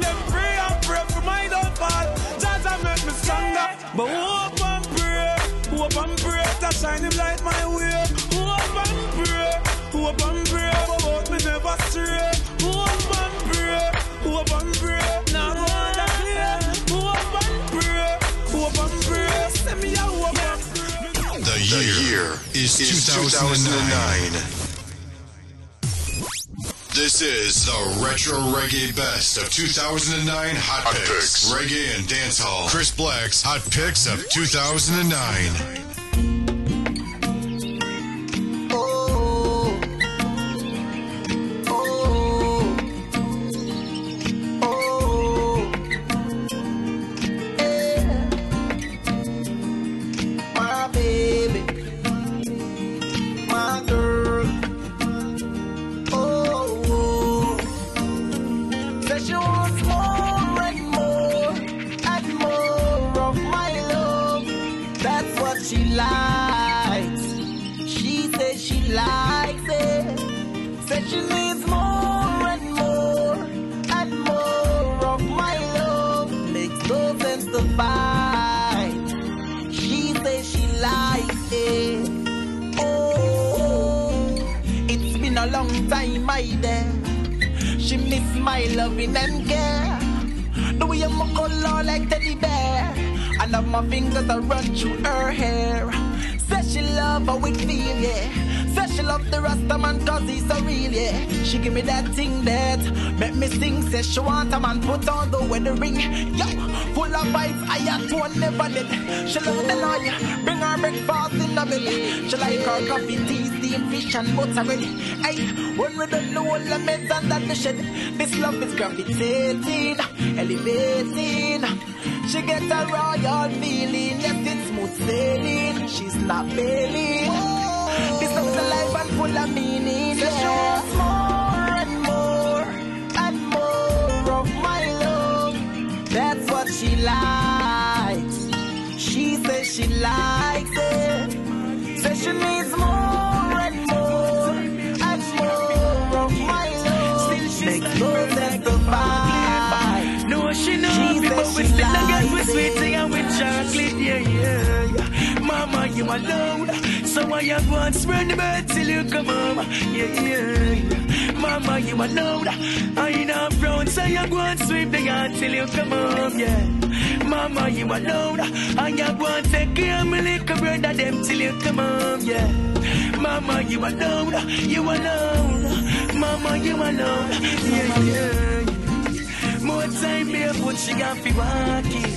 Them pray and pray for my downfall. Just make me stronger. But hope and pray, hope and pray to shine him light my way. Hope and pray, hope and pray about me never stray. Hope and pray, hope and pray. Now go on the clear. Hope and pray, hope and pray. Send me a hope and The year, is, 2009. This is the Retro Reggae Best of 2009 Hot, picks. Reggae and Dancehall. Chris Black's Hot Picks of 2009. Says she wants more and more and more of my love. That's what she likes. She says she likes it. Says she needs my loving and care. The way I'm a color like teddy bear. I love my fingers that run through her hair. Says she love how it feel, yeah. Says she love the Rasta man cause he's so real, yeah. She give me that thing that make me sing. Says she want a man put on the wedding ring. Yo, full of vibes, I have to never let. She love the lawyer, bring her breakfast in the belly. She like her coffee, tea, steam, fish and ready. Hey, when we don't know all the meds under the shed. This love is gravitating, elevating. She gets a royal feeling, yes, it's smooth sailing. She's not bailing. This love is alive and full of meaning. Says she wants more and more and more of my love. That's what she likes. She says she likes it. Says she needs more We still a get likes with sweet it. tea and with chocolate, yeah, yeah, yeah. Mama, you alone, so I have one spread the bed till you come home, yeah, yeah, yeah. Mama, you alone, I ain't up front, so you go and sweep the yard till you come home, yeah. Mama, you alone, I have one take care of my little brother them till you come home, yeah. Mama, you alone, you alone, Mama, you alone, yeah, yeah. Time barefoot, she got fi walking.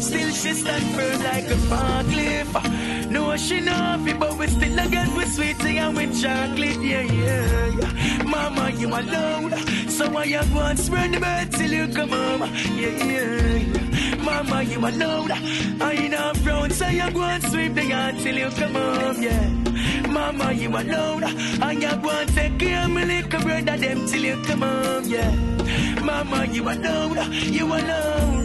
Still she stand firm like a forklift. No, she know fi, but we still a get with sweetie and with chocolate, yeah, yeah, yeah. Mama, you alone, so I have one spread the bed till you come home, yeah, yeah, yeah. Mama, you alone, I ain't up so you go and sweep the yard till you come home, yeah. Mama, you alone, I have one take care of my little brother them till you come home, yeah. Mama, you alone, you alone.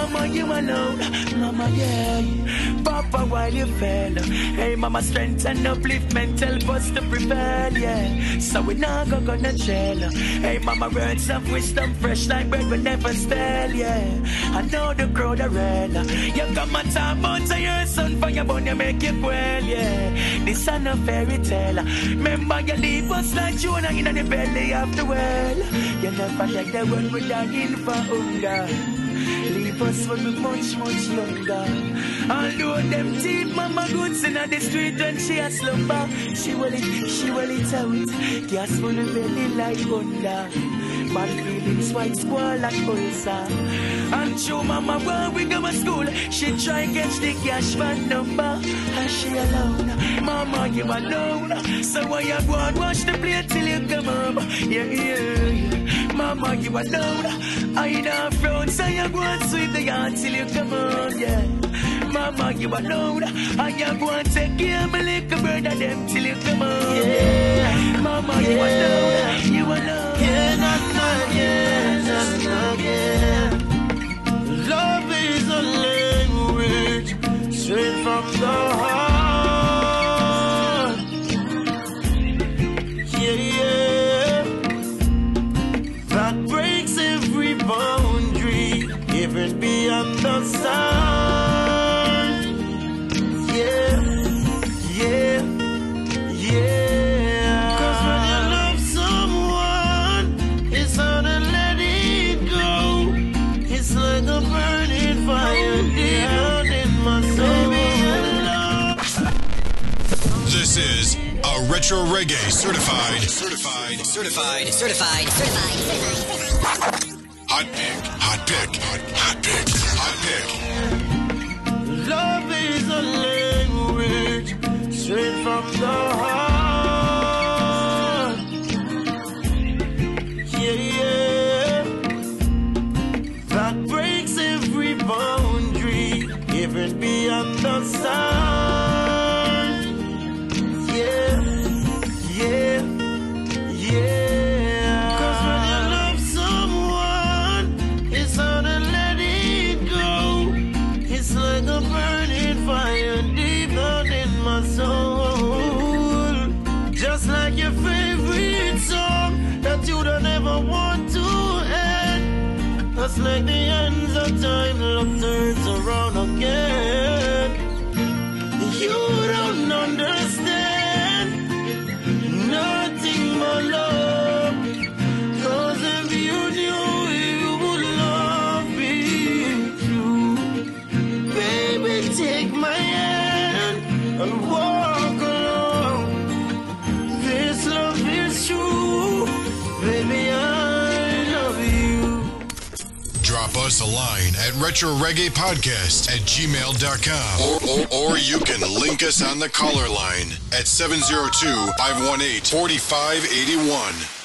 Mama, you alone. Mama, yeah. Papa, while you fell. Hey, mama, strength and upliftment help us to prevail, yeah. So we not go gonna jail. Hey, mama, words of wisdom fresh like bread will never stale, yeah. I know the crowd are red. You come and talk about your son for your bone, you make it well, yeah. This ain't a fairy tale. Remember, you leave us like Jonah in the belly of the well. You never like the one we dying for hunger. Leave us when we much, much younger. Although them teeth mama goods in the street when she a slumber, she will it, she will it out. Gas full of belly like Honda. Bad feelings, white squall like ulcer. And show mama when we go to school, she try catch the cash van number. And she alone, mama you alone. So why you go and wash the plate till you come home? Yeah, yeah, yeah. Mama you alone. I know frown, so you go and sweep the yard till you come home, yeah. Mama you alone. I am going to take care of my little brother them till you come home, yeah. Mama you alone, you alone. Yeah, yeah, nah, nah, yeah. Love is a language straight from the heart. A retro reggae certified, certified, Certified, certified, certified, certified. hot pick, hot pick, hot pick, hot pick. Love is a language straight from the heart. Retro Reggae Podcast at gmail.com. Or, or, or you can link us on the caller line at 702 518 4581.